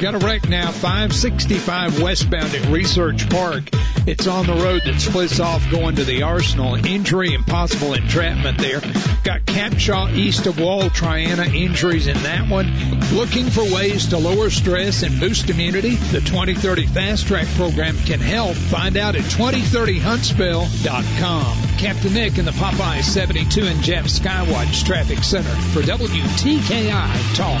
Got a wreck now, 565 westbound at Research Park. It's on the road that splits off going to the Arsenal. Injury and possible entrapment there. Got Capshaw east of Wall Triana injuries in that one. Looking for ways to lower stress and boost immunity? The 2030 Fast Track program can help. Find out at 2030huntsville.com. Captain Nick in the Popeye 72 and Jeff Skywatch Traffic Center for WTKI Talk.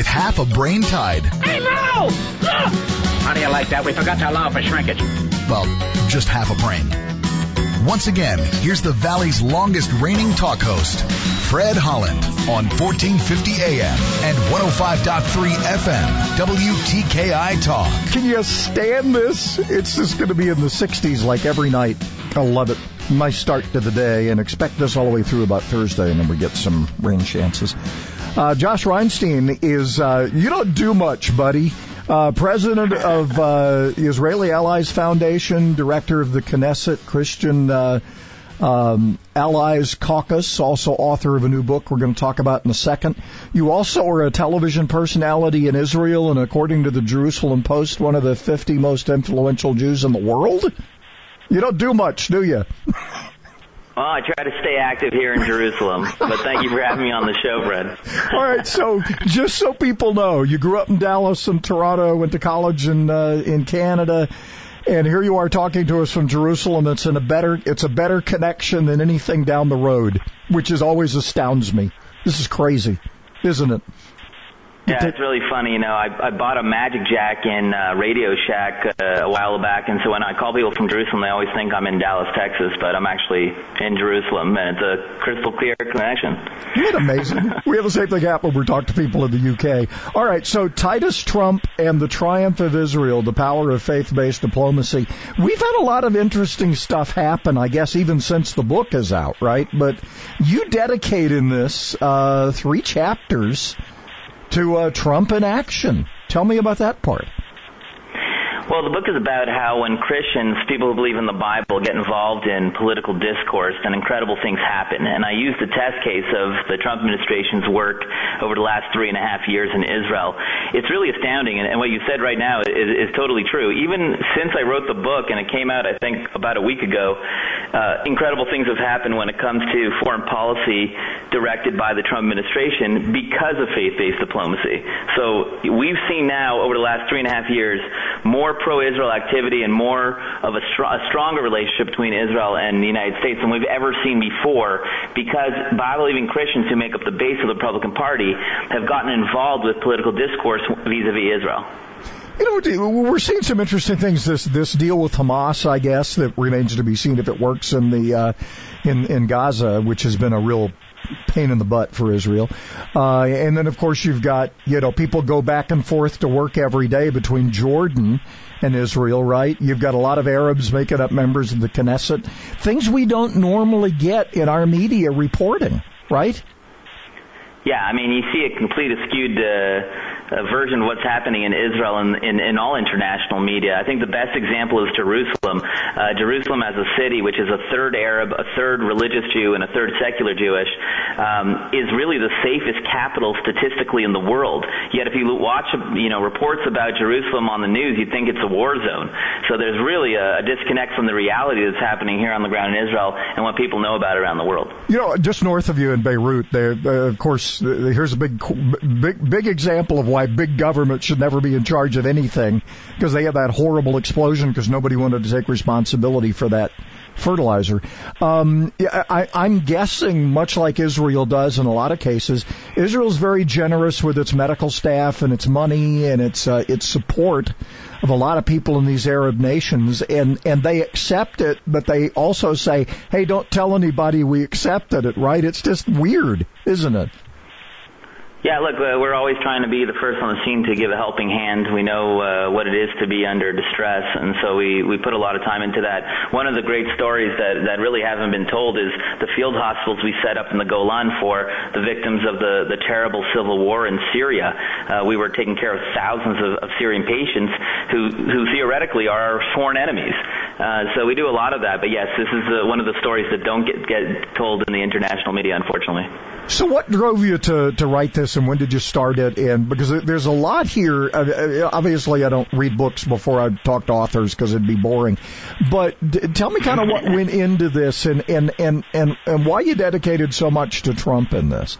With half a brain tied. Hey, no! How do you like that? We forgot to allow for shrinkage. Well, just half a brain. Once again, here's the Valley's longest reigning talk host, Fred Holland, on 1450 AM and 105.3 FM, WTKI Talk. Can you stand this? It's just going to be in the 60s like every night. I love it. Nice start to the day and expect this all the way through about Thursday and then we get some rain chances. Uh, Josh Reinstein is, uh, you don't do much, buddy. Uh, president of uh, Israeli Allies Foundation, director of the Knesset Christian uh, um, Allies Caucus, also author of a new book we're going to talk about in a second. You also are a television personality in Israel, and according to the Jerusalem Post, one of the 50 most influential Jews in the world. You don't do much, do you? Well, I try to stay active here in Jerusalem, but thank you for having me on the show, Fred. All right, so just so people know, you grew up in Dallas and Toronto, went to college in uh, in Canada, and here you are talking to us from Jerusalem. It's in a better it's a better connection than anything down the road, which is always astounds me. This is crazy, isn't it? Yeah, it's really funny. You know, I, I bought a Magic Jack in uh, Radio Shack uh, a while back, and so when I call people from Jerusalem, they always think I'm in Dallas, Texas, but I'm actually in Jerusalem, and it's a crystal clear connection. Isn't it amazing? we have the same thing happen when we talk to people in the UK. All right, so Titus Trump and the triumph of Israel, the power of faith-based diplomacy. We've had a lot of interesting stuff happen, I guess, even since the book is out, right? But you dedicate in this uh, three chapters to uh, Trump in action. Tell me about that part. Well, the book is about how when Christians, people who believe in the Bible, get involved in political discourse, then incredible things happen. And I use the test case of the Trump administration's work over the last three and a half years in Israel. It's really astounding, and, what you said right now is, is totally true. Even since I wrote the book, and it came out, I think, about a week ago, uh, incredible things have happened when it comes to foreign policy directed by the Trump administration because of faith-based diplomacy. So we've seen now over the last three and a half years more pro-Israel activity and more of a, str- a stronger relationship between Israel and the United States than we've ever seen before because Bible-believing Christians who make up the base of the Republican Party have gotten involved with political discourse vis-a-vis Israel. You know, we're seeing some interesting things. This this deal with Hamas, I guess, that remains to be seen if it works in the uh, in in Gaza, which has been a real pain in the butt for Israel. Uh, and then, of course, you've got you know people go back and forth to work every day between Jordan and Israel, right? You've got a lot of Arabs making up members of the Knesset. Things we don't normally get in our media reporting, right? Yeah, I mean, you see a complete skewed uh, a version of what's happening in Israel and in, in, all international media. I think the best example is Jerusalem. Uh, Jerusalem as a city, which is a third Arab, a third religious Jew, and a third secular Jewish, um, is really the safest capital statistically in the world. Yet, if you watch, you know, reports about Jerusalem on the news, you'd think it's a war zone. So there's really a, a disconnect from the reality that's happening here on the ground in Israel and what people know about around the world. You know, just north of you in Beirut, there, uh, of course, here's a big, big, big example of why why big government should never be in charge of anything because they had that horrible explosion because nobody wanted to take responsibility for that fertilizer. Um, I, I'm guessing, much like Israel does in a lot of cases, Israel's very generous with its medical staff and its money and its uh, its support of a lot of people in these Arab nations, and and they accept it, but they also say, "Hey, don't tell anybody we accepted it." Right? It's just weird, isn't it? Yeah, look, uh, we're always trying to be the first on the scene to give a helping hand. We know uh, what it is to be under distress, and so we, we put a lot of time into that. One of the great stories that, that really hasn't been told is the field hospitals we set up in the Golan for the victims of the, the terrible civil war in Syria. Uh, we were taking care of thousands of, of Syrian patients who, who theoretically are our sworn enemies. Uh, so we do a lot of that, but yes, this is uh, one of the stories that don't get, get told in the international media, unfortunately. So what drove you to, to write this and when did you start it? And because there's a lot here, obviously I don't read books before I talk to authors because it'd be boring, but d- tell me kind of what went into this and, and, and, and, and why you dedicated so much to Trump in this.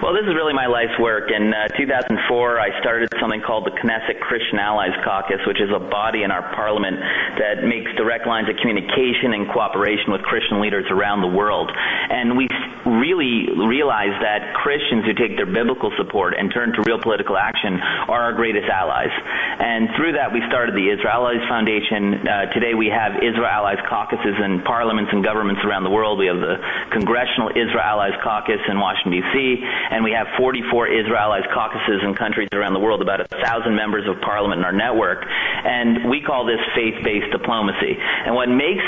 Well, this is really my life's work. In uh, 2004, I started something called the Knesset Christian Allies Caucus, which is a body in our parliament that makes direct lines of communication and cooperation with Christian leaders around the world. And we really realize that Christians who take their biblical support and turn to real political action are our greatest allies. And through that, we started the Israel Allies Foundation. Uh, today, we have Israel Allies caucuses in parliaments and governments around the world. We have the Congressional Israel Allies Caucus in Washington, D.C., and we have 44 Israel Allies caucuses in countries around the world, about a thousand members of parliament in our network. And we call this faith-based diplomacy. And what makes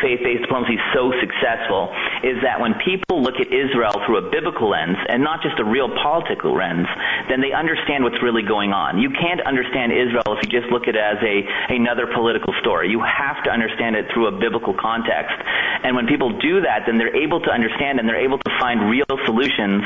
faith-based diplomacy so successful is that when people look at Israel through a biblical lens and not just a real political lens, then they understand what's really going on. You can't understand Israel if you just look at it as a another political story. You have to understand it through a biblical context. And when people do that, then they're able to understand and they're able to find real solutions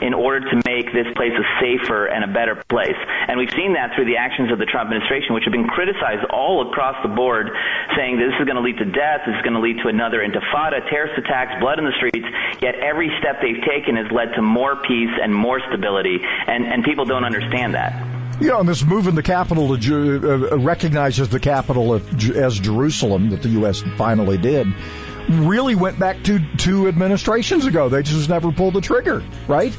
in order to make this place a safer and a better place. And we've seen that through the actions of the Trump administration, which have been criticized all across the board, saying this is going to lead to death, this is going to lead to another intifada, terrorist attacks, blood in the streets. Yet every step they've taken has led to more peace and more stability, and, and people don't understand that. Yeah, and this move in the capital to uh, recognizes the capital as Jerusalem that the U.S. finally did really went back to two administrations ago. They just never pulled the trigger, right?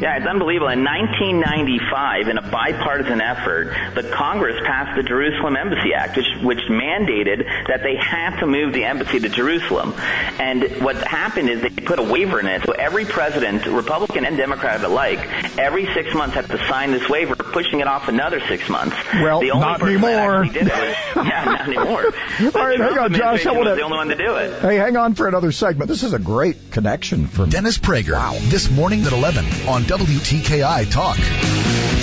Yeah, it's unbelievable. In 1995, in a bipartisan effort, the Congress passed the Jerusalem Embassy Act, which, which mandated that they had to move the embassy to Jerusalem. And what happened is they put a waiver in it. So every president, Republican and Democrat alike, every six months had to sign this waiver, pushing it off another six months. Well, the only not anymore. That did it was, yeah, not anymore. All right, hang on, Josh. I was wanna, the only one to do it. Hey, hang on for another segment. This is a great connection for Dennis Prager. Wow. This morning at 11 on WTKI Talk.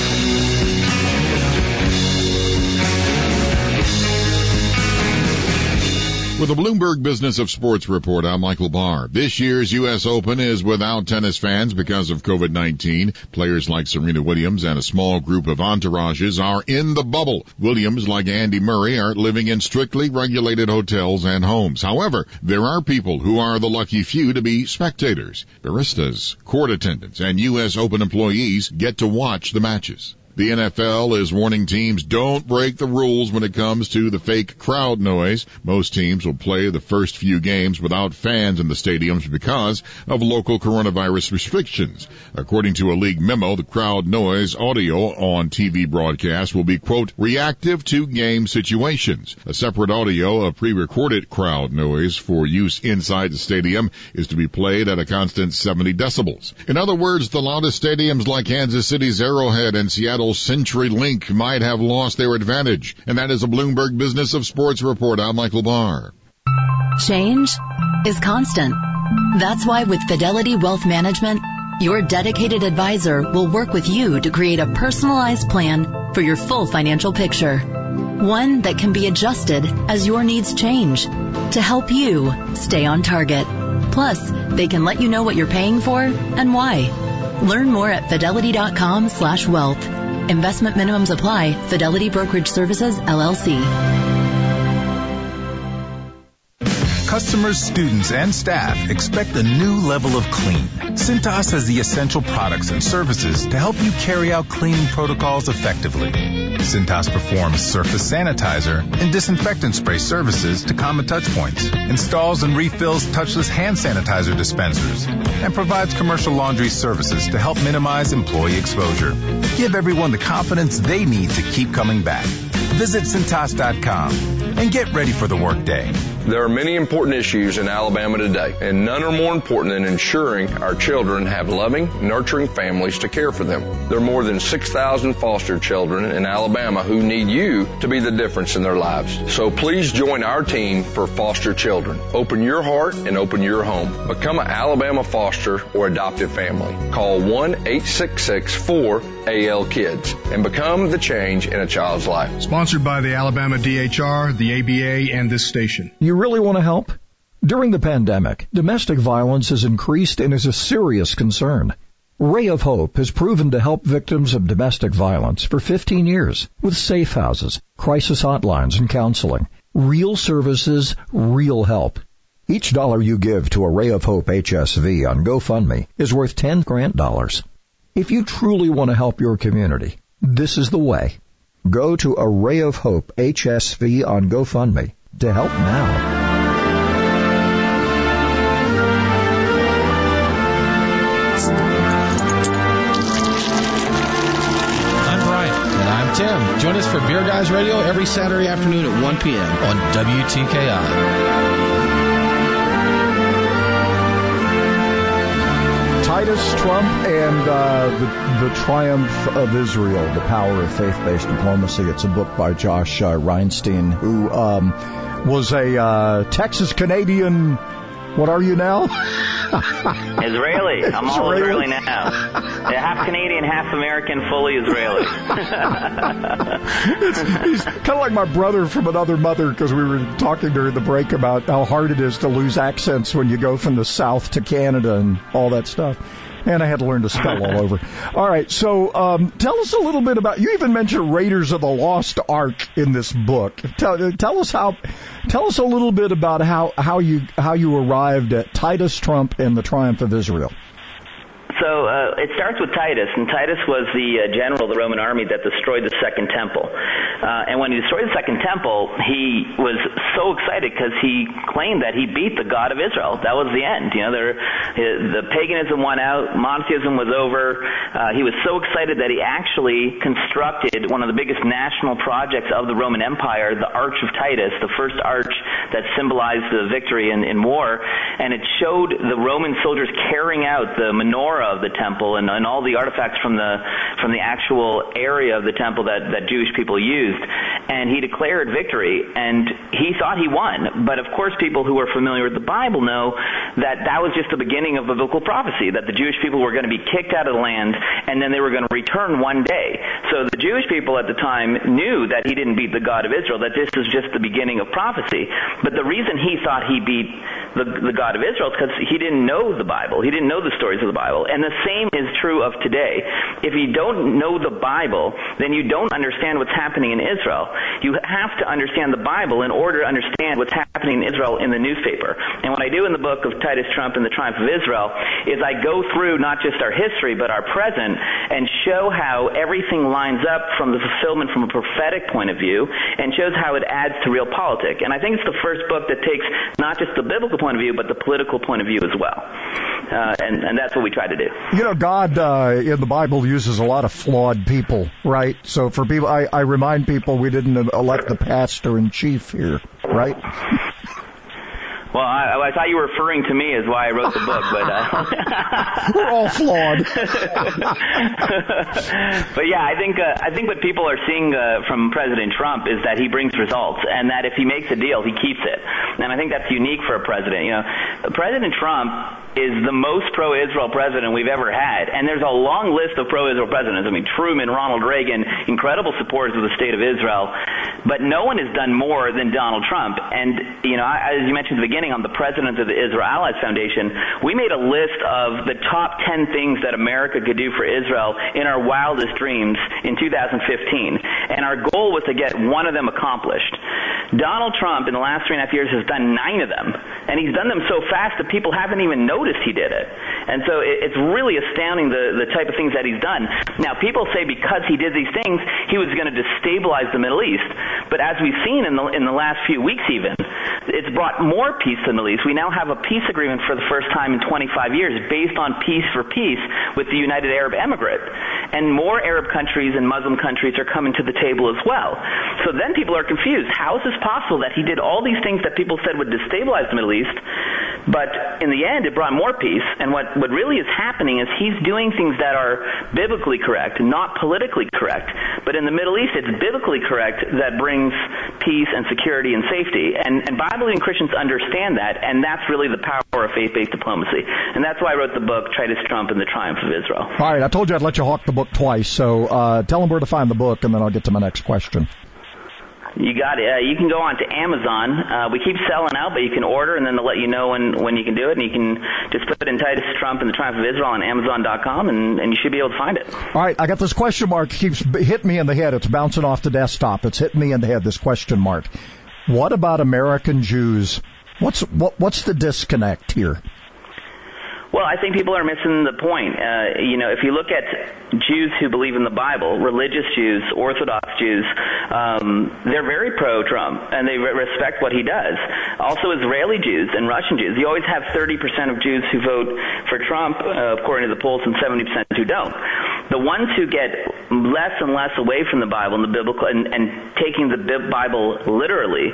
With the Bloomberg Business of Sports report, I'm Michael Barr. This year's U.S. Open is without tennis fans because of COVID-19. Players like Serena Williams and a small group of entourages are in the bubble. Williams, like Andy Murray, are living in strictly regulated hotels and homes. However, there are people who are the lucky few to be spectators. Baristas, court attendants, and U.S. Open employees get to watch the matches. The NFL is warning teams don't break the rules when it comes to the fake crowd noise. Most teams will play the first few games without fans in the stadiums because of local coronavirus restrictions. According to a league memo, the crowd noise audio on TV broadcasts will be, quote, reactive to game situations. A separate audio of pre-recorded crowd noise for use inside the stadium is to be played at a constant 70 decibels. In other words, the loudest stadiums like Kansas City's Arrowhead and Seattle CenturyLink might have lost their advantage. And that is a Bloomberg Business of Sports report. I'm Michael Barr. Change is constant. That's why with Fidelity Wealth Management, your dedicated advisor will work with you to create a personalized plan for your full financial picture. One that can be adjusted as your needs change to help you stay on target. Plus, they can let you know what you're paying for and why. Learn more at fidelity.com slash wealth. Investment minimums apply. Fidelity Brokerage Services, LLC. Customers, students, and staff expect a new level of clean. Cintas has the essential products and services to help you carry out cleaning protocols effectively. Cintas performs surface sanitizer and disinfectant spray services to common touch points, installs and refills touchless hand sanitizer dispensers, and provides commercial laundry services to help minimize employee exposure. Give everyone the confidence they need to keep coming back. Visit Cintas.com and get ready for the workday. There are many important issues in Alabama today, and none are more important than ensuring our children have loving, nurturing families to care for them. There are more than 6,000 foster children in Alabama who need you to be the difference in their lives. So please join our team for foster children. Open your heart and open your home. Become an Alabama foster or adoptive family. Call 1-866-4-AL-KIDS and become the change in a child's life. Sponsored by the Alabama DHR, the ABA, and this station. You really want to help? During the pandemic, domestic violence has increased and is a serious concern. Ray of Hope has proven to help victims of domestic violence for 15 years with safe houses, crisis hotlines, and counseling. Real services, real help. Each dollar you give to a Ray of Hope HSV on GoFundMe is worth 10 grant dollars. If you truly want to help your community, this is the way. Go to a Ray of Hope HSV on GoFundMe to help now. I'm Brian and I'm Tim. Join us for Beer Guys Radio every Saturday afternoon at 1 p.m. on WTKI. Titus Trump and uh, the, the Triumph of Israel, The Power of Faith-Based Diplomacy. It's a book by Josh uh, Reinstein, who um, was a uh, Texas Canadian. What are you now? Israeli. I'm all Israeli now. Half Canadian, half American, fully Israeli. he's kind of like my brother from another mother because we were talking during the break about how hard it is to lose accents when you go from the South to Canada and all that stuff and I had to learn to spell all over. All right, so um, tell us a little bit about. You even mentioned Raiders of the Lost Ark in this book. Tell, tell us how. Tell us a little bit about how how you how you arrived at Titus Trump and the Triumph of Israel. So uh, it starts with Titus, and Titus was the uh, general of the Roman army that destroyed the Second Temple. Uh, and when he destroyed the Second Temple, he was so excited because he claimed that he beat the God of Israel. That was the end. You know, there, the paganism won out, monotheism was over. Uh, he was so excited that he actually constructed one of the biggest national projects of the Roman Empire, the Arch of Titus, the first arch that symbolized the victory in, in war, and it showed the Roman soldiers carrying out the menorah of the temple and, and all the artifacts from the from the actual area of the temple that, that Jewish people used. And he declared victory, and he thought he won. But of course, people who are familiar with the Bible know that that was just the beginning of biblical prophecy, that the Jewish people were going to be kicked out of the land, and then they were going to return one day. So the Jewish people at the time knew that he didn't beat the God of Israel, that this was just the beginning of prophecy. But the reason he thought he beat the, the God of Israel is because he didn't know the Bible. He didn't know the stories of the Bible. And the same is true of today. If you don't know the Bible, then you don't understand what's happening in Israel. You have to understand the Bible in order to understand what's happening in Israel in the newspaper. And what I do in the book of Titus Trump and the Triumph of Israel is I go through not just our history, but our present and show how everything lines up from the fulfillment from a prophetic point of view and shows how it adds to real politics. And I think it's the first book that takes not just the biblical point of view, but the political point of view as well. Uh, and, and that's what we try to do. You know, God uh, in the Bible uses a lot of flawed people, right? So for people, I, I remind people we didn't elect the pastor in chief here, right? Well, I, I thought you were referring to me as why I wrote the book, but uh, we're all flawed. but yeah, I think uh, I think what people are seeing uh, from President Trump is that he brings results, and that if he makes a deal, he keeps it. And I think that's unique for a president. You know, President Trump is the most pro-Israel president we've ever had, and there's a long list of pro-Israel presidents. I mean, Truman, Ronald Reagan, incredible supporters of the state of Israel, but no one has done more than Donald Trump. And you know, as you mentioned at the beginning, on the president of the Israel Allies Foundation, we made a list of the top 10 things that America could do for Israel in our wildest dreams in 2015, and our goal was to get one of them accomplished. Donald Trump in the last three and a half years has done nine of them, and he's done them so fast that people haven't even noticed he did it. And so it's really astounding the, the type of things that he's done. Now, people say because he did these things, he was going to destabilize the Middle East. But as we've seen in the, in the last few weeks even, it's brought more peace to the Middle East. We now have a peace agreement for the first time in 25 years based on peace for peace with the United Arab Emirate. And more Arab countries and Muslim countries are coming to the table as well. So then people are confused. How is this possible that he did all these things that people said would destabilize the Middle East, but in the end it brought more peace? And what, what really is happening is he's doing things that are biblically correct, not politically correct. But in the Middle East, it's biblically correct that brings peace and security and safety. And, and Bible-believing Christians understand that, and that's really the power of faith-based diplomacy. And that's why I wrote the book, Titus Trump and the Triumph of Israel. All right, I told you I'd let you hawk the book twice, so uh, tell them where to find the book, and then I'll get to my next question. You got it. Uh, you can go on to Amazon. Uh, we keep selling out, but you can order, and then they'll let you know when when you can do it. And you can just put in Titus Trump and the Triumph of Israel on Amazon.com, and, and you should be able to find it. All right, I got this question mark keeps hitting me in the head. It's bouncing off the desktop. It's hitting me in the head. This question mark. What about American Jews? What's what, what's the disconnect here? Well, I think people are missing the point. Uh, you know, if you look at Jews who believe in the Bible, religious Jews, Orthodox Jews, um, they're very pro-Trump and they respect what he does. Also, Israeli Jews and Russian Jews. You always have 30% of Jews who vote for Trump, uh, according to the polls, and 70% who don't. The ones who get less and less away from the Bible and the biblical and, and taking the Bible literally,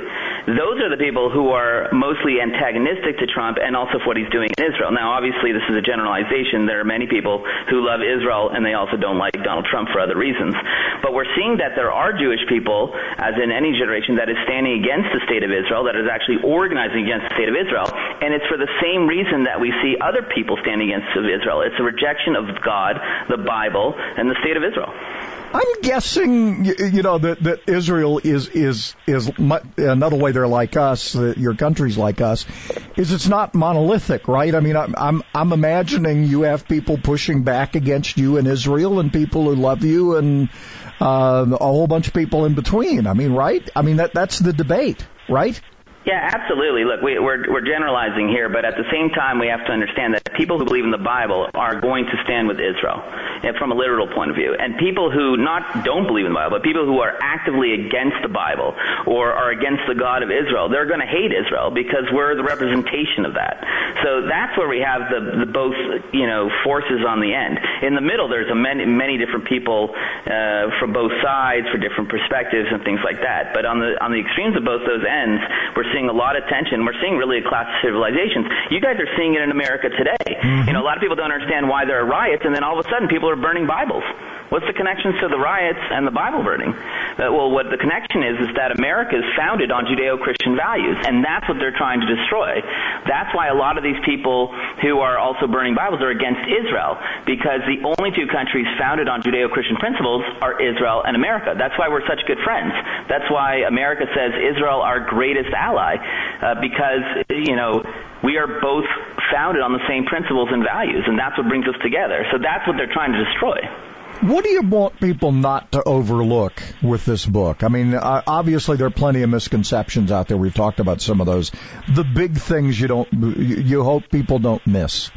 those are the people who are mostly antagonistic to Trump and also for what he's doing in Israel. Now, obviously, this is a generalization. There are many people who love Israel and they also don't like Donald Trump for other reasons. But we're seeing that there are Jewish people, as in any generation, that is standing against the state of Israel, that is actually organizing against the state of Israel. And it's for the same reason that we see other people standing against Israel. It's a rejection of God, the Bible, and the state of Israel. I'm guessing, you know, that, that Israel is is is another way they're like us. That your country's like us, is it's not monolithic, right? I mean, I'm I'm I'm imagining you have people pushing back against you in Israel, and people who love you, and uh, a whole bunch of people in between. I mean, right? I mean that that's the debate, right? Yeah, absolutely. Look, we, we're we're generalizing here, but at the same time, we have to understand that people who believe in the Bible are going to stand with Israel from a literal point of view, and people who not don't believe in the Bible, but people who are actively against the Bible or are against the God of Israel, they're going to hate Israel because we're the representation of that. So that's where we have the, the both you know forces on the end. In the middle, there's a many many different people uh, from both sides for different perspectives and things like that. But on the on the extremes of both those ends, we're seeing seeing a lot of tension. We're seeing really a clash of civilizations. You guys are seeing it in America today. Mm-hmm. You know, a lot of people don't understand why there are riots, and then all of a sudden people are burning Bibles. What's the connection to the riots and the Bible burning? Uh, well, what the connection is is that America is founded on Judeo-Christian values, and that's what they're trying to destroy. That's why a lot of these people who are also burning Bibles are against Israel, because the only two countries founded on Judeo-Christian principles are Israel and America. That's why we're such good friends. That's why America says Israel our greatest ally, uh, because you know we are both founded on the same principles and values, and that's what brings us together. So that's what they're trying to destroy. What do you want people not to overlook with this book? I mean, uh, obviously there are plenty of misconceptions out there. We've talked about some of those. The big things you don't, you hope people don't miss.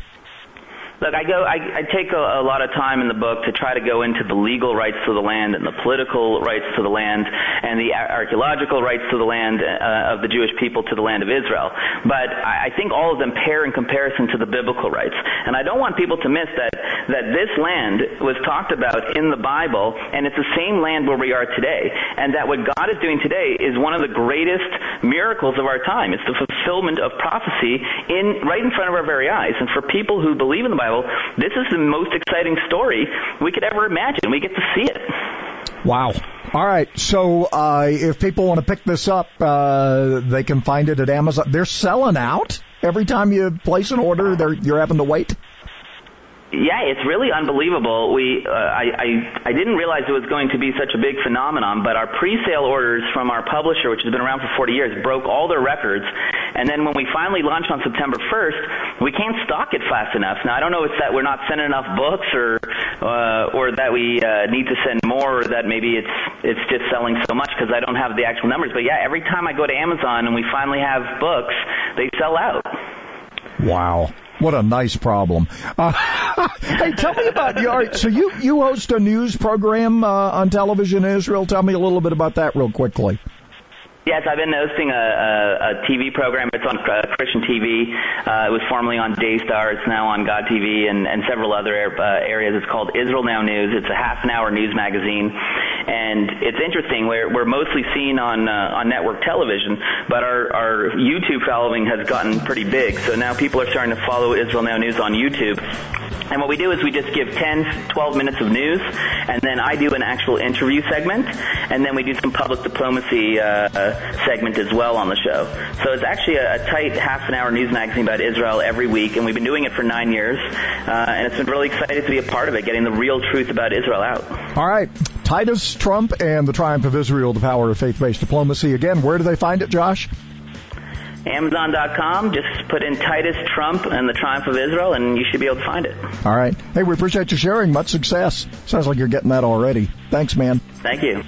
Look, I go. I, I take a, a lot of time in the book to try to go into the legal rights to the land and the political rights to the land and the archaeological rights to the land uh, of the Jewish people to the land of Israel. But I, I think all of them pair in comparison to the biblical rights. And I don't want people to miss that that this land was talked about in the Bible, and it's the same land where we are today. And that what God is doing today is one of the greatest miracles of our time. It's the fulfillment of prophecy in right in front of our very eyes. And for people who believe in the Bible this is the most exciting story we could ever imagine. We get to see it. Wow. All right. So uh, if people want to pick this up, uh, they can find it at Amazon. They're selling out every time you place an order. They're, you're having to wait. Yeah, it's really unbelievable. We, uh, I, I, I didn't realize it was going to be such a big phenomenon, but our pre-sale orders from our publisher, which has been around for 40 years, broke all their records, And then when we finally launch on September 1st, we can't stock it fast enough. Now I don't know if it's that we're not sending enough books or uh, or that we uh, need to send more or that maybe it's it's just selling so much because I don't have the actual numbers. But yeah, every time I go to Amazon and we finally have books, they sell out. Wow. What a nice problem. Uh, hey, tell me about your. So you you host a news program uh, on television in Israel. Tell me a little bit about that, real quickly. Yes, I've been hosting a, a, a TV program. It's on uh, Christian TV. Uh, it was formerly on Daystar. It's now on God TV and, and several other uh, areas. It's called Israel Now News. It's a half an hour news magazine, and it's interesting. We're we're mostly seen on uh, on network television, but our our YouTube following has gotten pretty big. So now people are starting to follow Israel Now News on YouTube. And what we do is we just give 10, 12 minutes of news, and then I do an actual interview segment, and then we do some public diplomacy uh, segment as well on the show. So it's actually a, a tight half an hour news magazine about Israel every week, and we've been doing it for nine years, uh, and it's been really exciting to be a part of it, getting the real truth about Israel out. All right. Titus Trump and the Triumph of Israel, the power of faith-based diplomacy. Again, where do they find it, Josh? Amazon.com. Just put in Titus Trump and the Triumph of Israel, and you should be able to find it. All right. Hey, we appreciate you sharing. Much success. Sounds like you're getting that already. Thanks, man. Thank you.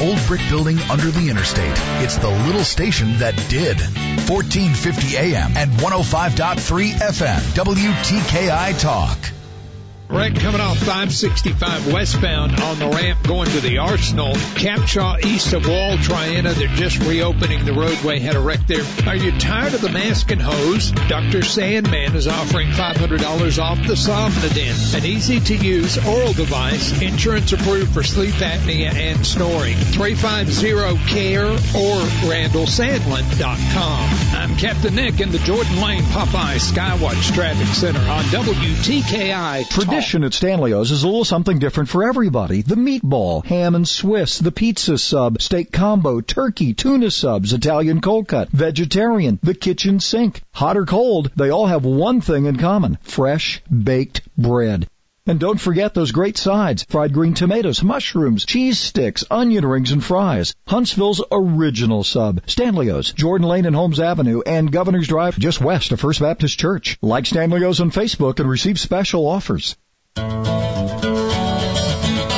Old brick building under the interstate, it's the little station that did. 1450 AM and 105.3 FM, WTKI Talk. Wreck coming off 565 westbound on the ramp going to the Arsenal. Capshaw east of Wall Triana. They're just reopening the roadway. Had a wreck there. Are you tired of the mask and hose? Dr. Sandlin is offering $500 off the Somnodent, an easy to use oral device, insurance approved for sleep apnea and snoring. 350-CARE or RandallSandlin.com. I'm Captain Nick in the Jordan Lane Popeye Skywatch Traffic Center on WTKI. Tradition at Stanley's is a little something different for everybody. The meatball, ham and Swiss, the pizza sub, steak combo, turkey, tuna subs, Italian cold cut, vegetarian, the kitchen sink. Hot or cold, they all have one thing in common. Fresh baked bread. And don't forget those great sides. Fried green tomatoes, mushrooms, cheese sticks, onion rings, and fries. Huntsville's original sub. Stanley's, Jordan Lane and Holmes Avenue, and Governor's Drive just west of First Baptist Church. Like Stanley's on Facebook and receive special offers.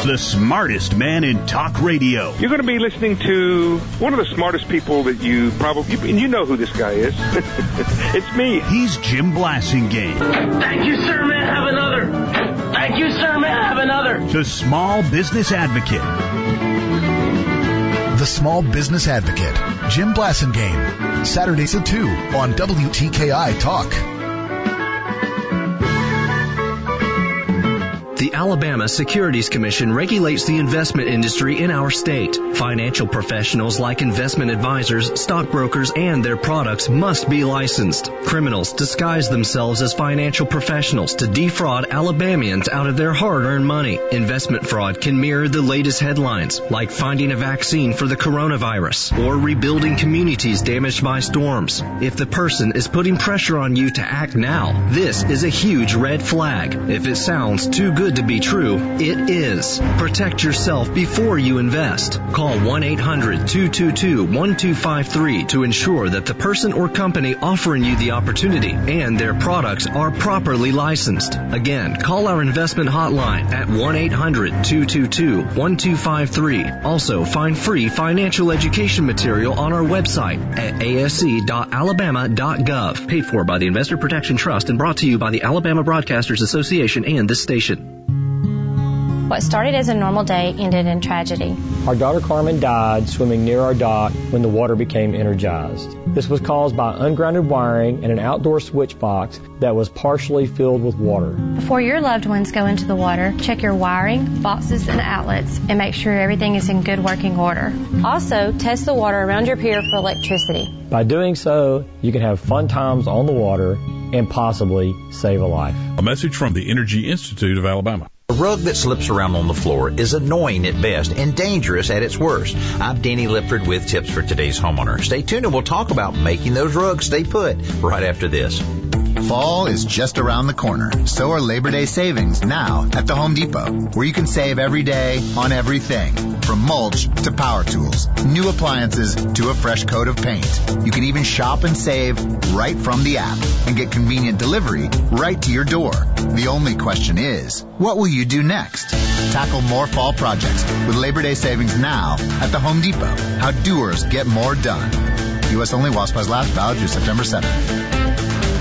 The smartest man in talk radio. You're going to be listening to one of the smartest people that you probably, and you know who this guy is. it's me. He's Jim Blasingame. Thank you, sir. May I have another? Thank you, sir. May I have another? The small business advocate. The Small Business Advocate, Jim Blasingame. Saturdays at 2 on WTKI Talk. The Alabama Securities Commission regulates the investment industry in our state. Financial professionals like investment advisors, stockbrokers, and their products must be licensed. Criminals disguise themselves as financial professionals to defraud Alabamians out of their hard-earned money. Investment fraud can mirror the latest headlines, like finding a vaccine for the coronavirus or rebuilding communities damaged by storms. If the person is putting pressure on you to act now, this is a huge red flag. If it sounds too good to be true, it is. Protect yourself before you invest. Call 1-800-222-1253 to ensure that the person or company offering you the opportunity and their products are properly licensed. Again, call our investment hotline at 1-800-222-1253. Also, find free financial education material on our website at asc.alabama.gov. Paid for by the Investor Protection Trust and brought to you by the Alabama Broadcasters Association and this station. What started as a normal day ended in tragedy. Our daughter Carmen died swimming near our dock when the water became energized. This was caused by ungrounded wiring and an outdoor switch box that was partially filled with water. Before your loved ones go into the water, check your wiring, boxes, and outlets and make sure everything is in good working order. Also, test the water around your pier for electricity. By doing so, you can have fun times on the water and possibly save a life. A message from the Energy Institute of Alabama. A rug that slips around on the floor is annoying at best and dangerous at its worst. I'm Danny Lipford with tips for today's homeowner. Stay tuned and we'll talk about making those rugs stay put right after this. Fall is just around the corner. So are Labor Day savings now at the Home Depot, where you can save every day on everything from mulch to power tools, new appliances to a fresh coat of paint. You can even shop and save right from the app and get convenient delivery right to your door. The only question is, what will you do next? Tackle more fall projects with Labor Day savings now at the Home Depot. How doers get more done. U.S. only supplies last, valid through September 7th.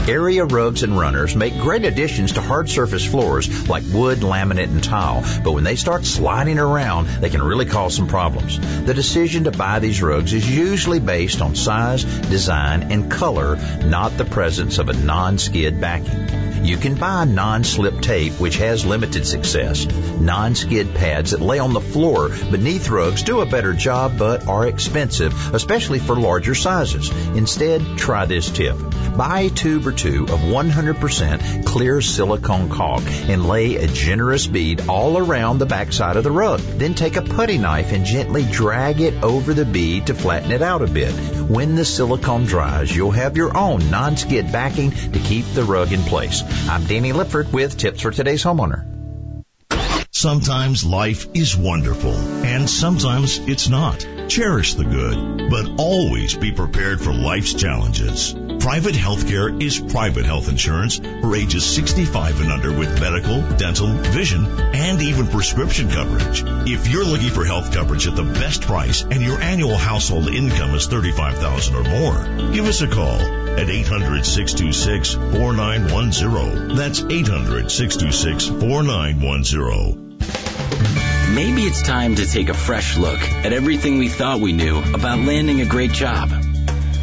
Area rugs and runners make great additions to hard surface floors like wood, laminate, and tile, but when they start sliding around, they can really cause some problems. The decision to buy these rugs is usually based on size, design, and color, not the presence of a non-skid backing. You can buy non-slip tape, which has limited success. Non-skid pads that lay on the floor beneath rugs do a better job, but are expensive, especially for larger sizes. Instead, try this tip. Buy tube or two of 100% clear silicone caulk and lay a generous bead all around the backside of the rug. Then take a putty knife and gently drag it over the bead to flatten it out a bit. When the silicone dries, you'll have your own non-skid backing to keep the rug in place. I'm Danny Lipford with tips for today's homeowner. Sometimes life is wonderful, and sometimes it's not. Cherish the good, but always be prepared for life's challenges. Private healthcare is private health insurance for ages 65 and under with medical, dental, vision, and even prescription coverage. If you're looking for health coverage at the best price and your annual household income is 35000 or more, give us a call at 800-626-4910. That's 800-626-4910. Maybe it's time to take a fresh look at everything we thought we knew about landing a great job.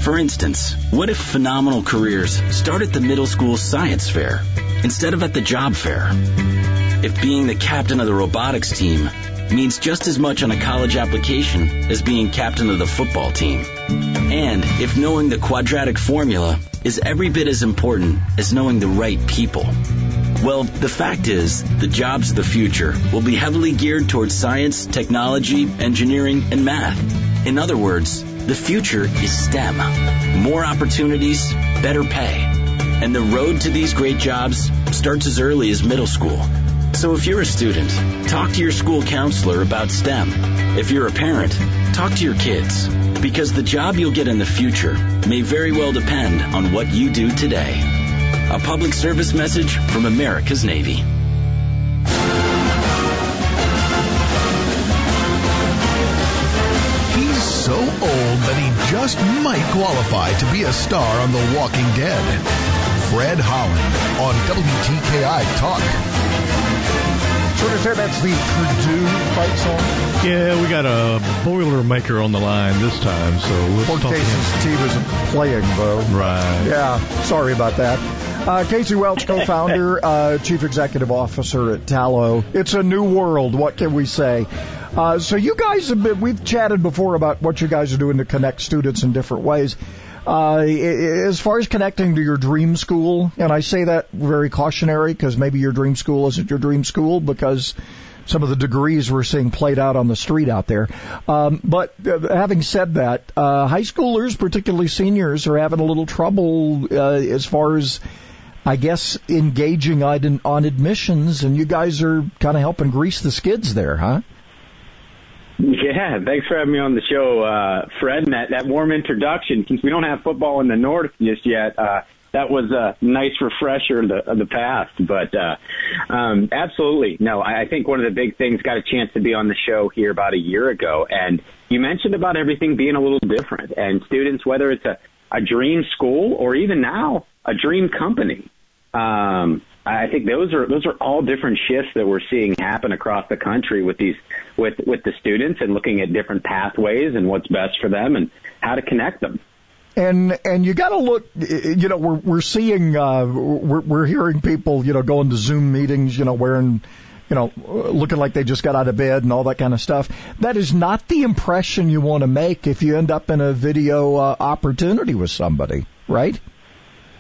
For instance, what if phenomenal careers start at the middle school science fair instead of at the job fair? If being the captain of the robotics team means just as much on a college application as being captain of the football team. And if knowing the quadratic formula is every bit as important as knowing the right people. Well, the fact is, the jobs of the future will be heavily geared towards science, technology, engineering, and math. In other words, the future is STEM. More opportunities, better pay. And the road to these great jobs starts as early as middle school. So if you're a student, talk to your school counselor about STEM. If you're a parent, talk to your kids. Because the job you'll get in the future may very well depend on what you do today. A public service message from America's Navy. Just might qualify to be a star on The Walking Dead. Fred Holland on WTKI Talk. So to that's the Purdue fight song? Yeah, we got a Boilermaker on the line this time, so let's Poor talk to Casey's team isn't playing, though. Right. Yeah, sorry about that. Uh, Casey Welch, co-founder, uh, chief executive officer at Tallo. It's a new world. What can we say? Uh, so you guys have been, we've chatted before about what you guys are doing to connect students in different ways. Uh, as far as connecting to your dream school, and I say that very cautionary because maybe your dream school isn't your dream school because some of the degrees we're seeing played out on the street out there. Um, but uh, having said that, uh, high schoolers, particularly seniors, are having a little trouble uh, as far as, I guess, engaging on admissions, and you guys are kind of helping grease the skids there, huh? Yeah, thanks for having me on the show, uh, Fred. And that, that warm introduction, since we don't have football in the north just yet, uh, that was a nice refresher of the, of the past. But uh, um, absolutely, no. I, I think one of the big things got a chance to be on the show here about a year ago, and you mentioned about everything being a little different, and students, whether it's a, a dream school or even now a dream company. Um, I think those are those are all different shifts that we're seeing happen across the country with these with with the students and looking at different pathways and what's best for them and how to connect them. And and you got to look. You know, we're we're seeing uh, we're we're hearing people you know going to Zoom meetings. You know, wearing you know looking like they just got out of bed and all that kind of stuff. That is not the impression you want to make if you end up in a video uh, opportunity with somebody, right?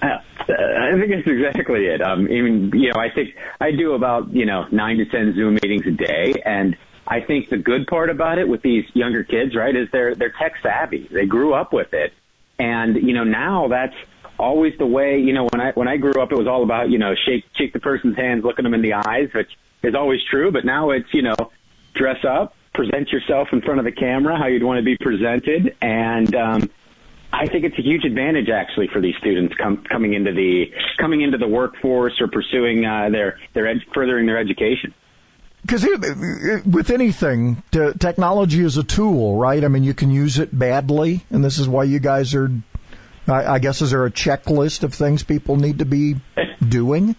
Uh, I think that's exactly it. Um, even you know, I think I do about you know nine to ten Zoom meetings a day, and I think the good part about it with these younger kids, right, is they're they're tech savvy. They grew up with it, and you know now that's always the way, you know, when I, when I grew up, it was all about, you know, shake, shake the person's hands, looking them in the eyes, which is always true, but now it's, you know, dress up, present yourself in front of the camera, how you'd want to be presented. And, um, I think it's a huge advantage actually for these students com- coming into the coming into the workforce or pursuing uh, their their ed- furthering their education because with anything, technology is a tool, right? I mean, you can use it badly, and this is why you guys are. I guess is there a checklist of things people need to be doing?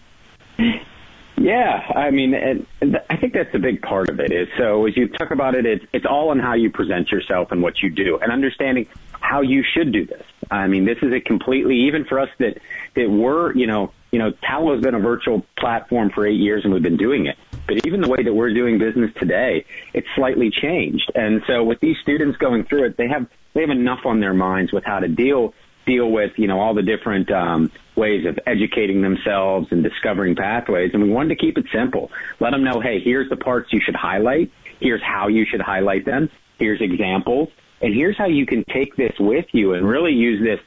Yeah, I mean, and I think that's a big part of it. Is so as you talk about it, it's it's all on how you present yourself and what you do, and understanding how you should do this. I mean, this is a completely even for us that that we're you know you know Tallo has been a virtual platform for eight years and we've been doing it. But even the way that we're doing business today, it's slightly changed. And so with these students going through it, they have they have enough on their minds with how to deal deal with, you know, all the different um, ways of educating themselves and discovering pathways. And we wanted to keep it simple. Let them know, hey, here's the parts you should highlight. Here's how you should highlight them. Here's examples. And here's how you can take this with you and really use this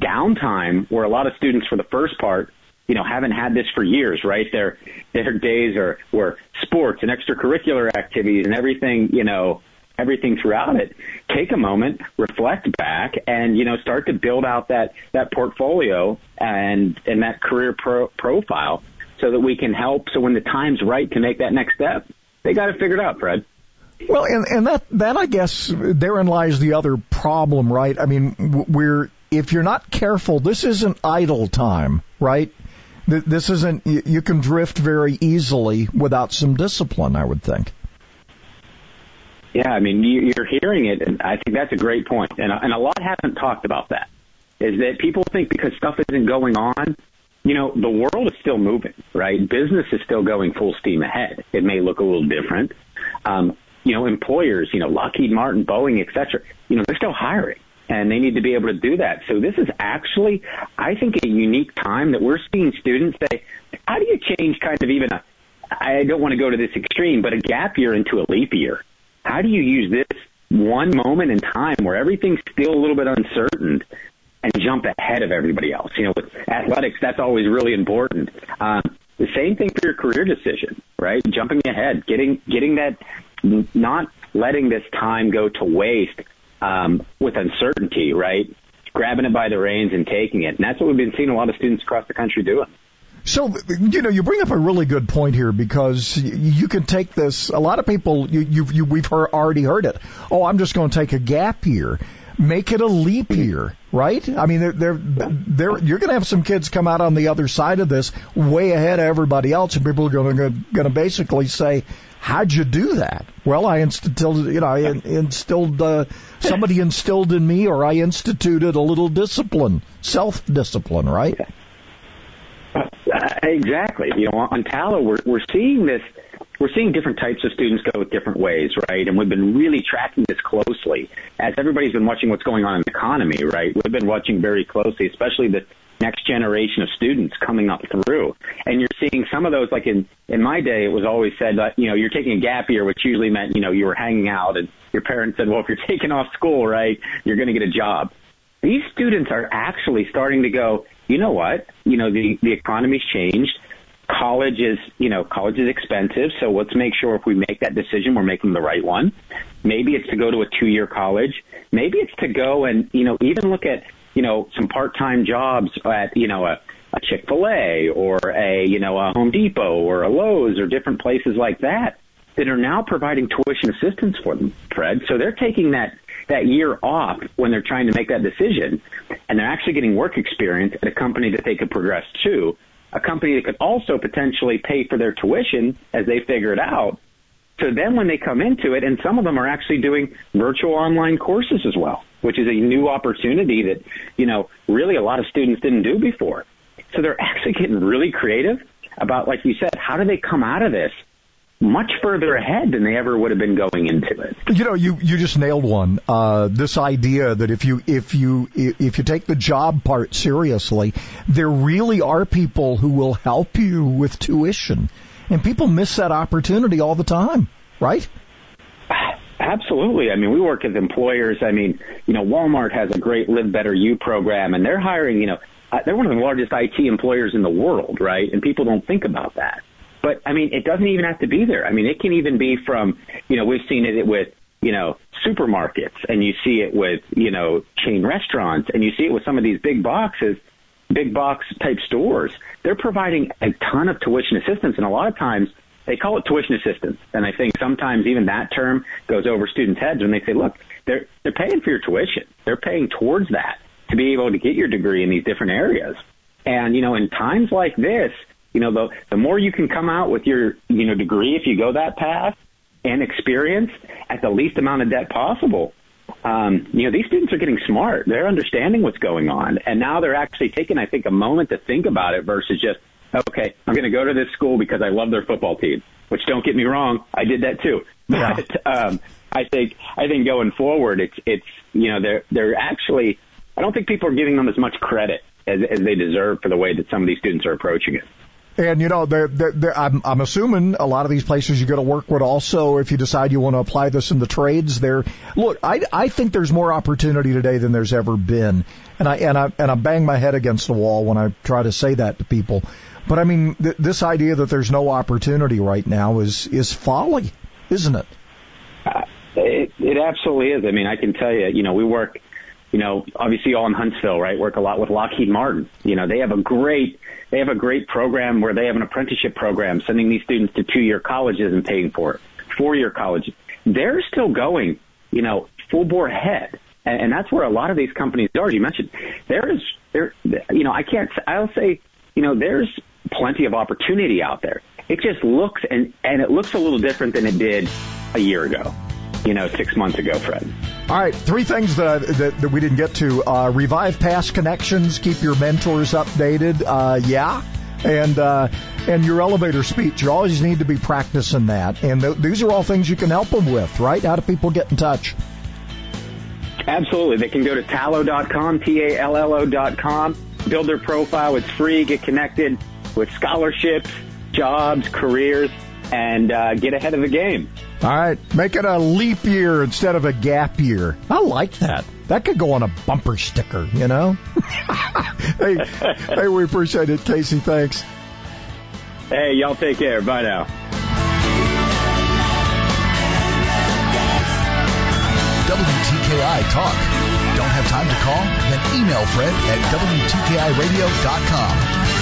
downtime where a lot of students for the first part you know, haven't had this for years, right? Their their days are were sports and extracurricular activities and everything, you know, everything throughout it. Take a moment, reflect back, and you know, start to build out that that portfolio and and that career pro- profile, so that we can help. So when the time's right to make that next step, they got it figured out, Fred. Well, and and that that I guess therein lies the other problem, right? I mean, we're if you're not careful, this isn't idle time, right? This isn't, you can drift very easily without some discipline, I would think. Yeah, I mean, you're hearing it, and I think that's a great point. And, and a lot haven't talked about that. Is that people think because stuff isn't going on, you know, the world is still moving, right? Business is still going full steam ahead. It may look a little different. Um, you know, employers, you know, Lockheed Martin, Boeing, et cetera, you know, they're still hiring and they need to be able to do that. So this is actually, I think, a unique time that we're seeing students say, how do you change kind of even a, I don't want to go to this extreme, but a gap year into a leap year? How do you use this one moment in time where everything's still a little bit uncertain and jump ahead of everybody else? You know, with athletics, that's always really important. Um, the same thing for your career decision, right? Jumping ahead, getting, getting that, not letting this time go to waste um, with uncertainty, right? Grabbing it by the reins and taking it. And that's what we've been seeing a lot of students across the country doing. So, you know, you bring up a really good point here because you can take this. A lot of people, you, you, you we've heard, already heard it. Oh, I'm just going to take a gap year. Make it a leap year, right? I mean, they're, they're, they're, you're going to have some kids come out on the other side of this way ahead of everybody else, and people are going to, to basically say, How'd you do that? Well, I instilled, you know, I instilled, uh, somebody instilled in me or I instituted a little discipline, self-discipline, right? Uh, exactly. You know, on Tallo, we're, we're seeing this, we're seeing different types of students go different ways, right? And we've been really tracking this closely as everybody's been watching what's going on in the economy, right? We've been watching very closely, especially the next generation of students coming up through. And you're seeing some of those, like in, in my day, it was always said that, you know, you're taking a gap year, which usually meant, you know, you were hanging out and your parents said, well, if you're taking off school, right, you're going to get a job. These students are actually starting to go, you know what, you know, the, the economy's changed. College is, you know, college is expensive, so let's make sure if we make that decision, we're making the right one. Maybe it's to go to a two-year college. Maybe it's to go and, you know, even look at you know, some part-time jobs at, you know, a, a Chick-fil-A or a, you know, a Home Depot or a Lowe's or different places like that that are now providing tuition assistance for them, Fred. So they're taking that, that year off when they're trying to make that decision and they're actually getting work experience at a company that they could progress to, a company that could also potentially pay for their tuition as they figure it out. So then when they come into it, and some of them are actually doing virtual online courses as well which is a new opportunity that, you know, really a lot of students didn't do before. So they're actually getting really creative about, like you said, how do they come out of this much further ahead than they ever would have been going into it. You know, you you just nailed one. Uh, this idea that if you if you if you take the job part seriously, there really are people who will help you with tuition, and people miss that opportunity all the time, right? Absolutely. I mean, we work with employers. I mean, you know, Walmart has a great Live Better U program, and they're hiring, you know, uh, they're one of the largest IT employers in the world, right? And people don't think about that. But I mean, it doesn't even have to be there. I mean, it can even be from, you know, we've seen it with, you know, supermarkets and you see it with, you know, chain restaurants and you see it with some of these big boxes, big box type stores. They're providing a ton of tuition assistance and a lot of times they call it tuition assistance. And I think sometimes even that term goes over students' heads when they say, look, they're, they're paying for your tuition. They're paying towards that to be able to get your degree in these different areas. And, you know, in times like this, you know, the, the more you can come out with your, you know, degree if you go that path and experience at the least amount of debt possible, um, you know, these students are getting smart. They're understanding what's going on. And now they're actually taking, I think, a moment to think about it versus just, okay, I'm going to go to this school because I love their football team, which don't get me wrong. I did that too. Yeah. But, um, I think, I think going forward, it's, it's, you know, they're, they're actually, I don't think people are giving them as much credit as, as they deserve for the way that some of these students are approaching it. And you know, they're, they're, they're, I'm, I'm assuming a lot of these places you go to work would also, if you decide you want to apply this in the trades, there. Look, I, I think there's more opportunity today than there's ever been, and I and I and I bang my head against the wall when I try to say that to people. But I mean, th- this idea that there's no opportunity right now is is folly, isn't it? Uh, it, it absolutely is. I mean, I can tell you, you know, we work you know, obviously all in Huntsville, right? Work a lot with Lockheed Martin. You know, they have a great, they have a great program where they have an apprenticeship program, sending these students to two-year colleges and paying for it, four-year colleges. They're still going, you know, full bore ahead. And, and that's where a lot of these companies are. You mentioned there is, there, you know, I can't, I'll say, you know, there's plenty of opportunity out there. It just looks and, and it looks a little different than it did a year ago you know, six months ago, Fred. All right, three things that, that, that we didn't get to. Uh, revive past connections, keep your mentors updated. Uh, yeah. And, uh, and your elevator speech, you always need to be practicing that. And th- these are all things you can help them with, right? How do people get in touch? Absolutely. They can go to tallo.com, T-A-L-L-O.com, build their profile. It's free. Get connected with scholarships, jobs, careers, and uh, get ahead of the game. All right, make it a leap year instead of a gap year. I like that. That could go on a bumper sticker, you know? hey, hey, we appreciate it, Casey. Thanks. Hey, y'all take care. Bye now. WTKI Talk. Don't have time to call? Then email Fred at WTKIRadio.com.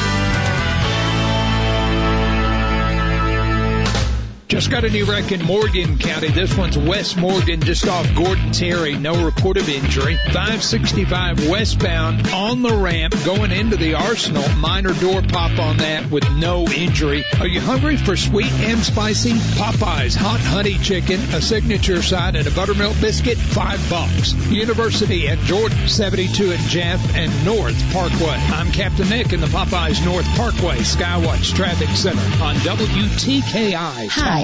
Just got a new wreck in Morgan County. This one's West Morgan, just off Gordon Terry. No report of injury. 565 westbound on the ramp going into the Arsenal. Minor door pop on that with no injury. Are you hungry for sweet and spicy? Popeyes hot honey chicken, a signature side, and a buttermilk biscuit, five bucks. University and Jordan, 72 at Jeff and North Parkway. I'm Captain Nick in the Popeyes North Parkway Skywatch Traffic Center on WTKI. Hi,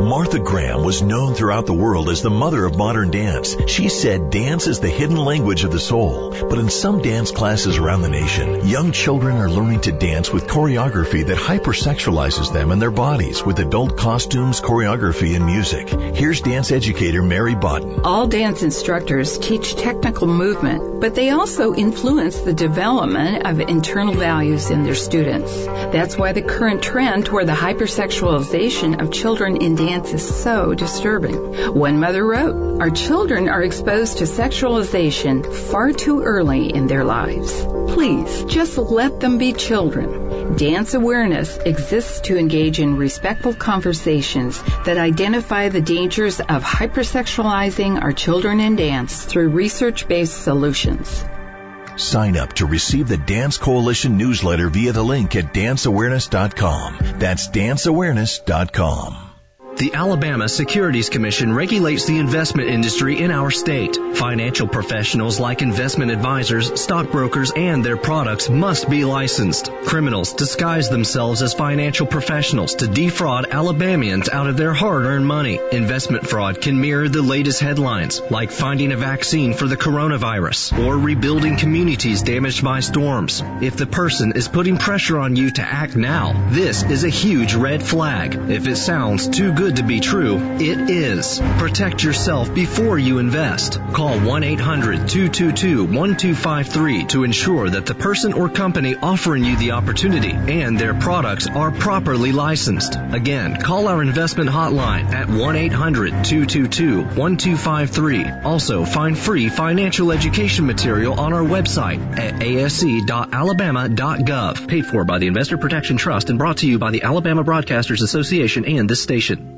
Martha Graham was known throughout the world as the mother of modern dance. She said dance is the hidden language of the soul. But in some dance classes around the nation, young children are learning to dance with choreography that hypersexualizes them and their bodies with adult costumes, choreography, and music. Here's dance educator Mary Bodden. All dance instructors teach technical movement, but they also influence the development of internal values in their students. That's why the current trend toward the hypersexualization of children in dance dance is so disturbing. One mother wrote, Our children are exposed to sexualization far too early in their lives. Please, just let them be children. Dance awareness exists to engage in respectful conversations that identify the dangers of hypersexualizing our children in dance through research-based solutions. Sign up to receive the Dance Coalition newsletter via the link at danceawareness.com. That's danceawareness.com. The Alabama Securities Commission regulates the investment industry in our state. Financial professionals like investment advisors, stockbrokers, and their products must be licensed. Criminals disguise themselves as financial professionals to defraud Alabamians out of their hard-earned money. Investment fraud can mirror the latest headlines, like finding a vaccine for the coronavirus or rebuilding communities damaged by storms. If the person is putting pressure on you to act now, this is a huge red flag. If it sounds too good to be true, it is. Protect yourself before you invest. Call 1-800-222-1253 to ensure that the person or company offering you the opportunity and their products are properly licensed. Again, call our investment hotline at 1-800-222-1253. Also, find free financial education material on our website at asc.alabama.gov. Paid for by the Investor Protection Trust and brought to you by the Alabama Broadcasters Association and this station.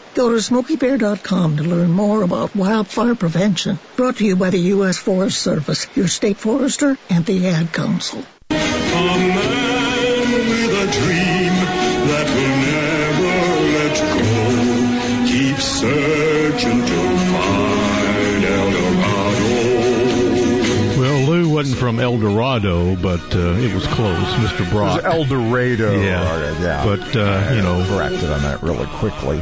Go to SmokeyBear.com to learn more about wildfire prevention. Brought to you by the U.S. Forest Service, your state forester, and the Ad Council. A man with a dream that will never let go. Keep searching wasn't from El Dorado, but uh, it was close, Mr. Brock. It was El Dorado. Yeah. yeah. But, uh, you know. Corrected on that really quickly.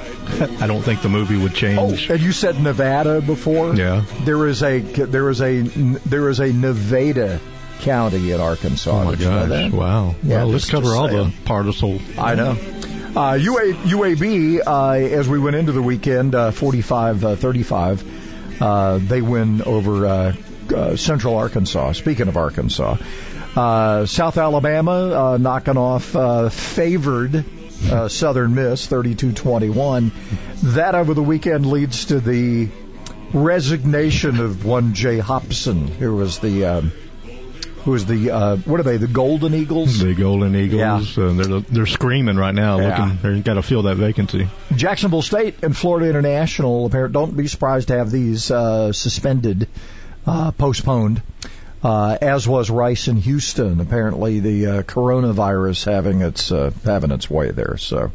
I don't think the movie would change. Oh, and you said Nevada before? Yeah. There is a there is a there is a Nevada county in Arkansas. Oh my gosh! that? Wow. Yeah, well, let's cover all saying. the parcel. I know. Uh, UA, UAB, uh, as we went into the weekend, uh, 45 uh, 35, uh, they win over uh, Central Arkansas. Speaking of Arkansas, uh, South Alabama uh, knocking off uh, favored uh, Southern Miss 32 21. That over the weekend leads to the resignation of one Jay Hopson, who was the. Um, who was the uh, what are they? The Golden Eagles. The Golden Eagles. Uh, they're they're screaming right now. Yeah. Looking, they've got to fill that vacancy. Jacksonville State and Florida International. Apparently, don't be surprised to have these uh, suspended, uh, postponed. Uh, as was Rice in Houston. Apparently, the uh, coronavirus having its uh, having its way there. So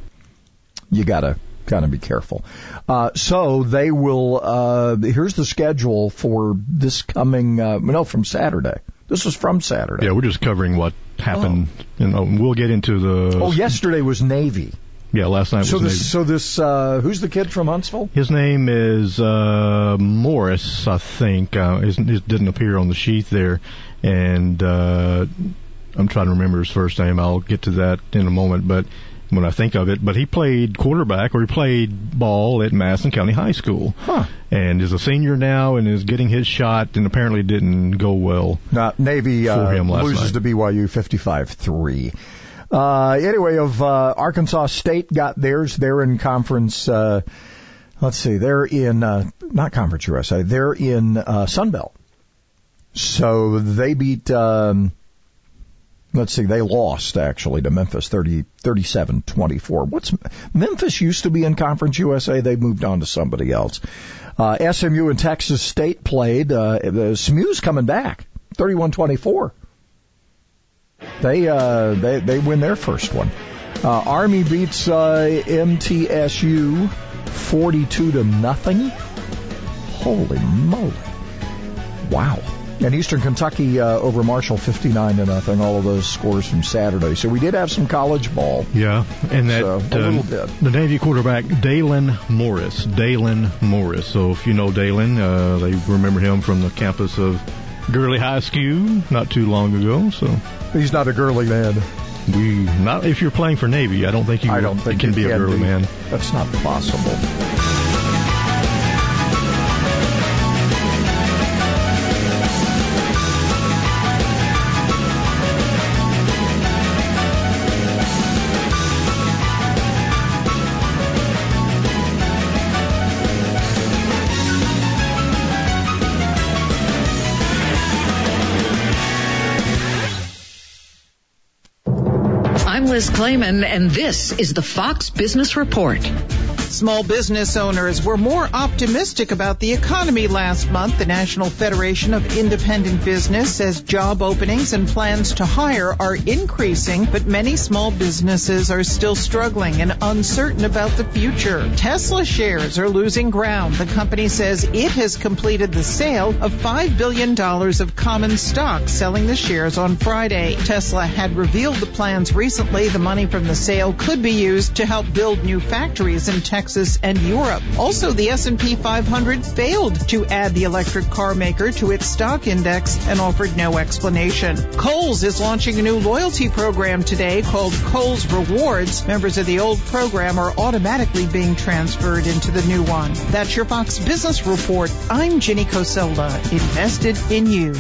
you gotta kind of be careful. Uh, so they will. Uh, here's the schedule for this coming. Uh, no, from Saturday. This was from Saturday. Yeah, we're just covering what happened. You know, we'll get into the. Oh, yesterday was Navy. Yeah, last night So was. this, so this, uh, who's the kid from Huntsville? His name is uh, Morris, I think. Uh, his, his didn't appear on the sheet there, and uh, I'm trying to remember his first name. I'll get to that in a moment, but when I think of it, but he played quarterback or he played ball at Madison County High School, Huh. and is a senior now and is getting his shot, and apparently didn't go well. Uh, Navy For uh, him last loses night. to BYU 55-3. Uh, anyway, of uh, Arkansas State got theirs. They're in conference. Uh, let's see, they're in uh, not Conference USA. They're in uh, Sun Belt. So they beat. Um, let's see, they lost actually to Memphis 30, 37-24. What's Memphis used to be in Conference USA? They moved on to somebody else. Uh, SMU and Texas State played. Uh, SMU's coming back, 31-24. They uh, they they win their first one. Uh, Army beats uh, MTSU 42 to nothing. Holy moly! Wow. And Eastern Kentucky uh, over Marshall 59 to nothing. All of those scores from Saturday. So we did have some college ball. Yeah, and that So, a uh, little bit. the Navy quarterback Dalen Morris. Dalen Morris. So if you know Dalen, uh, they remember him from the campus of Gurley High School not too long ago. So He's not a girly man. we not if you're playing for Navy, I don't think you. I don't think can be a girly be. man. That's not possible. Liz Claman, and this is the Fox Business Report. Small business owners were more optimistic about the economy last month. The National Federation of Independent Business says job openings and plans to hire are increasing, but many small businesses are still struggling and uncertain about the future. Tesla shares are losing ground. The company says it has completed the sale of $5 billion of common stock, selling the shares on Friday. Tesla had revealed the plans recently. The money from the sale could be used to help build new factories in Texas Texas and Europe. Also, the S&P 500 failed to add the electric car maker to its stock index and offered no explanation. Kohl's is launching a new loyalty program today called Kohl's Rewards. Members of the old program are automatically being transferred into the new one. That's your Fox Business Report. I'm Ginny Cosola, invested in you.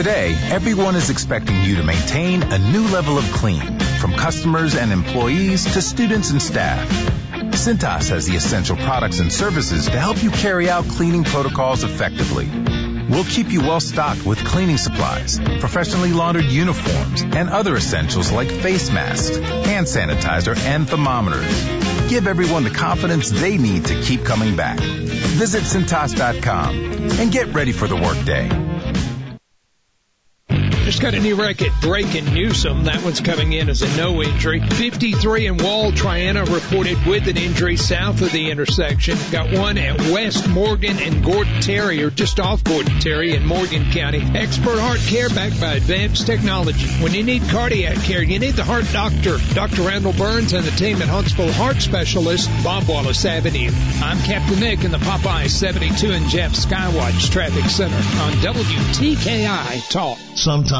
Today, everyone is expecting you to maintain a new level of clean, from customers and employees to students and staff. Cintas has the essential products and services to help you carry out cleaning protocols effectively. We'll keep you well stocked with cleaning supplies, professionally laundered uniforms, and other essentials like face masks, hand sanitizer, and thermometers. Give everyone the confidence they need to keep coming back. Visit Cintas.com and get ready for the workday. Just got a new record, and Newsom. That one's coming in as a no injury. 53 in Wall Triana reported with an injury south of the intersection. Got one at West Morgan and Gordon Terry, or just off Gordon Terry in Morgan County. Expert heart care backed by advanced technology. When you need cardiac care, you need the heart doctor. Dr. Randall Burns and the team at Huntsville Heart Specialist, Bob Wallace Avenue. I'm Captain Nick in the Popeye 72 and Jeff Skywatch Traffic Center on WTKI Talk. Sometimes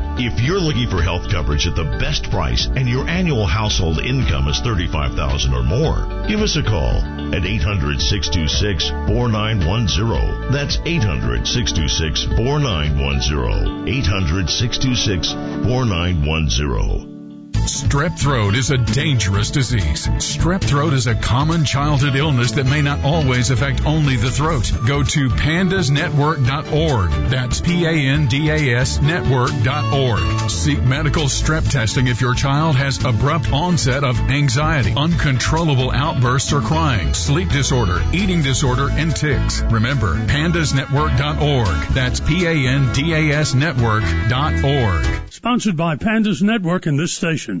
If you're looking for health coverage at the best price and your annual household income is 35,000 or more, give us a call at 800-626-4910. That's 800-626-4910. 800-626-4910. Strep throat is a dangerous disease. Strep throat is a common childhood illness that may not always affect only the throat. Go to pandasnetwork.org. That's P-A-N-D-A-S network.org. Seek medical strep testing if your child has abrupt onset of anxiety, uncontrollable outbursts or crying, sleep disorder, eating disorder, and tics. Remember, pandasnetwork.org. That's P-A-N-D-A-S network.org. Sponsored by Pandas Network and this station.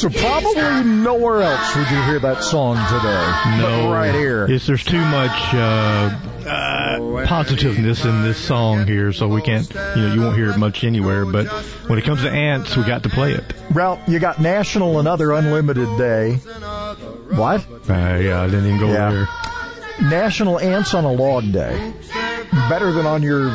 So probably nowhere else would you hear that song today. No, But right here. Yes, there's too much uh, uh, positiveness in this song here, so we can't. You know, you won't hear it much anywhere. But when it comes to ants, we got to play it. Well, you got National Another Unlimited Day. What? Uh, yeah, I didn't even go Yeah. there. National Ants on a Log Day. Better than on your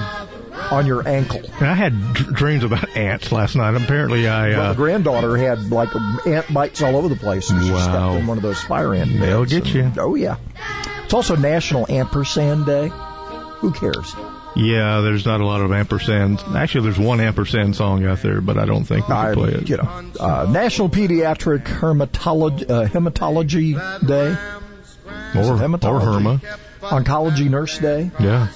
on your ankle. And I had d- dreams about ants last night. Apparently, I Well, uh, the granddaughter had like ant bites all over the place, and she Wow. stepped in one of those fire ant. They'll get and- you. Oh yeah. It's also National Ampersand Day. Who cares? yeah, there's not a lot of ampersand. Actually, there's one ampersand song out there, but I don't think we I, can play it. you know, uh, National Pediatric Hematology uh, Hematology Day. Or, or Herma. Oncology Nurse Day. Yeah.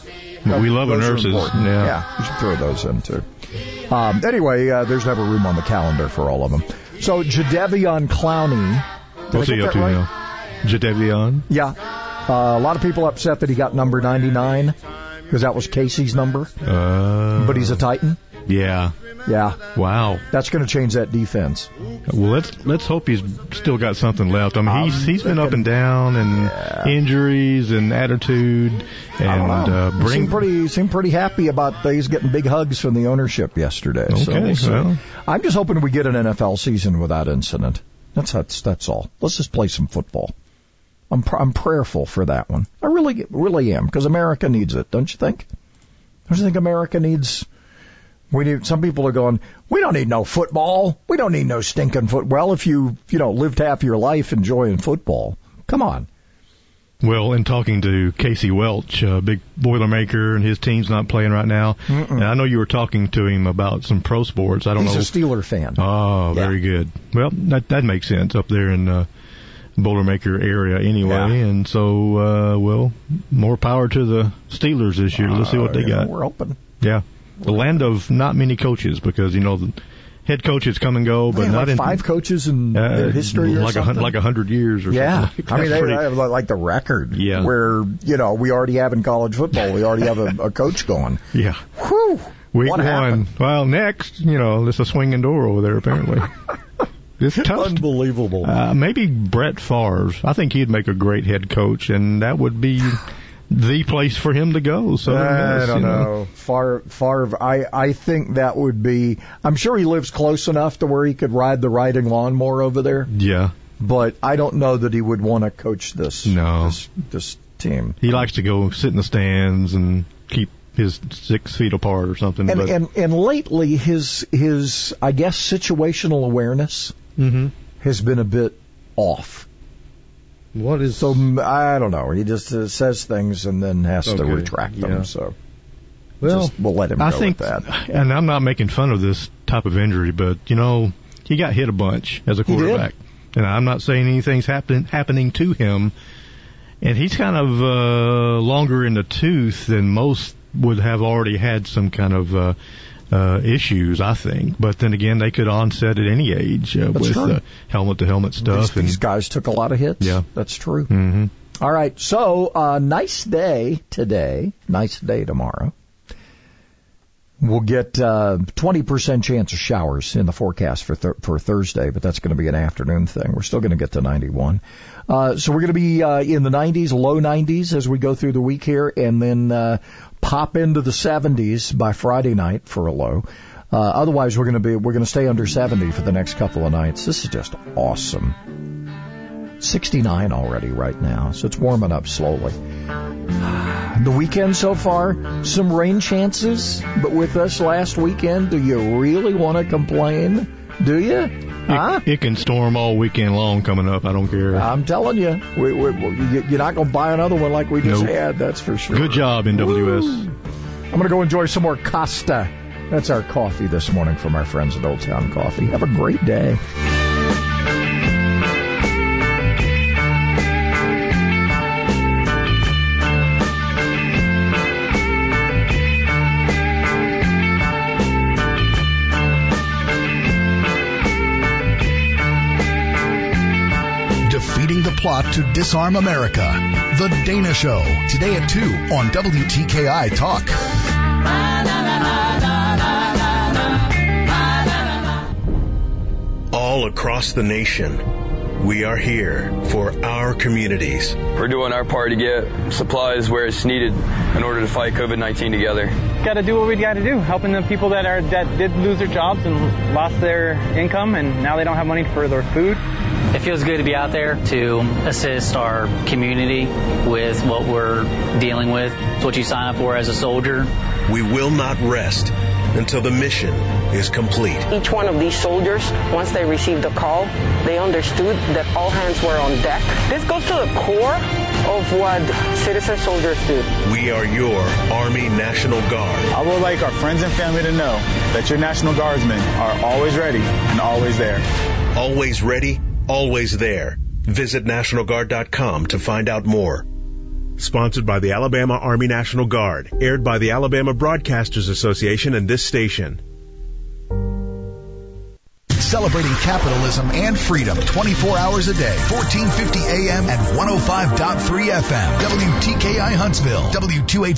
We love our Those nurses. Yeah. yeah, you should throw those in too. Um, anyway, uh, there's never room on the calendar for all of them. So Jadeveon Clowney. What's he up to right? now? Jadeveon? Yeah. Uh, a lot of people upset that he got number 99. Because that was Casey's number. Uh, but he's a Titan. Yeah. Yeah. Wow. That's going to change that defense. Well, let's let's hope he's still got something left. I mean, he's I'm he's been up and down, and injuries and attitude, and uh, He bring seemed pretty seemed pretty happy about he's getting big hugs from the ownership yesterday. Okay, we'll well. I'm just hoping we get an NFL season without incident. That's that's that's all. Let's just play some football. I'm pr- I'm prayerful for that one. I really really am because America needs it, don't you think? Don't you think America needs? We need. Some people are going. We don't need no football. We don't need no stinking foot. Well, if you you know lived half your life enjoying football, come on. Well, in talking to Casey Welch, uh, big Boilermaker, and his team's not playing right now. And I know you were talking to him about some pro sports. I don't He's know. a Steeler fan. Oh, very good. Well, that that makes sense up there in uh, Boilermaker area anyway. Yeah. And so, uh, well, more power to the Steelers this year. Let's see what they Uh, know, got. we're open. Yeah, the land of not many coaches because you know the head coaches come and go, but not like in five coaches in uh, their history or like a like a hundred years or yeah, something. I mean they, pretty- they have like the record. Yeah. where you know we already have in college football, we already have a, a coach going. Yeah. Whew. Week What one. happened? Well, next, you know, there's a swinging door over there apparently. it's tough. Unbelievable. Uh, maybe Brett Favre. I think he'd make a great head coach, and that would be the place for him to go. So I don't know. Far, far. I, I think that would be. I'm sure he lives close enough to where he could ride the riding lawnmower over there. Yeah. But I don't know that he would want to coach this. No. This, this team. He likes to go sit in the stands and keep his six feet apart or something. And and and lately his his I guess situational awareness Mhm. has been a bit off. What is so? I don't know. He just uh, says things and then has to Okay, retract yeah. them. So Well, just, we'll let him I go think, with that. and I'm not making fun of this type of injury, but you know, he got hit a bunch as a quarterback, and I'm not saying anything's happening happening to him. And he's kind of uh, longer in the tooth than most would have already had some kind of uh, uh, issues, I think. But then again, they could onset at any age uh, with true. uh, helmet to helmet stuff. These, and these guys took a lot of hits. Yeah. that's true. hmm All right. So, uh, nice day today. Nice day tomorrow. We'll get uh, 20% chance of showers in the forecast for th- for Thursday, but that's going to be an afternoon thing. We're still going to get to 91. Uh, so we're going to be uh, in the 90s, low 90s as we go through the week here, and then uh, pop into the 70s by Friday night for a low. Uh, otherwise, we're going to be we're going to stay under 70 for the next couple of nights. This is just awesome. 69 already right now, so it's warming up slowly. The weekend so far, some rain chances, but with us last weekend, do you really want to complain? Do you? Huh? It can storm all weekend long coming up. I don't care. I'm telling you, we, we, we, you're not going to buy another one like we just Nope. had, that's for sure. Good job, NWS. I'm going to go enjoy some more Costa. That's our coffee this morning from our friends at Old Town Coffee. Have a great day. Plot to disarm America. The Dana Show. Today at 2 on WTKI Talk. All across the nation, we are here for our communities. We're doing our part to get supplies where it's needed in order to fight COVID-19 together. got to do what we got to do, helping the people that are that did lose their jobs and lost their income, and now they don't have money for their food. It feels good to be out there to assist our community with what we're dealing with. It's what you sign up for as a soldier. We will not rest until the mission is complete. Each one of these soldiers, once they received the call, they understood that all hands were on deck. This goes to the core of what citizen soldiers do. We are your Army National Guard. I would like our friends and family to know that your National Guardsmen are always ready and always there. Always ready, always there. Visit NationalGuard.com to find out more. Sponsored by the Alabama Army National Guard. Aired by the Alabama Broadcasters Association and this station. Celebrating capitalism and freedom 24 hours a day. 1450 AM and 105.3 FM. WTKI Huntsville. W28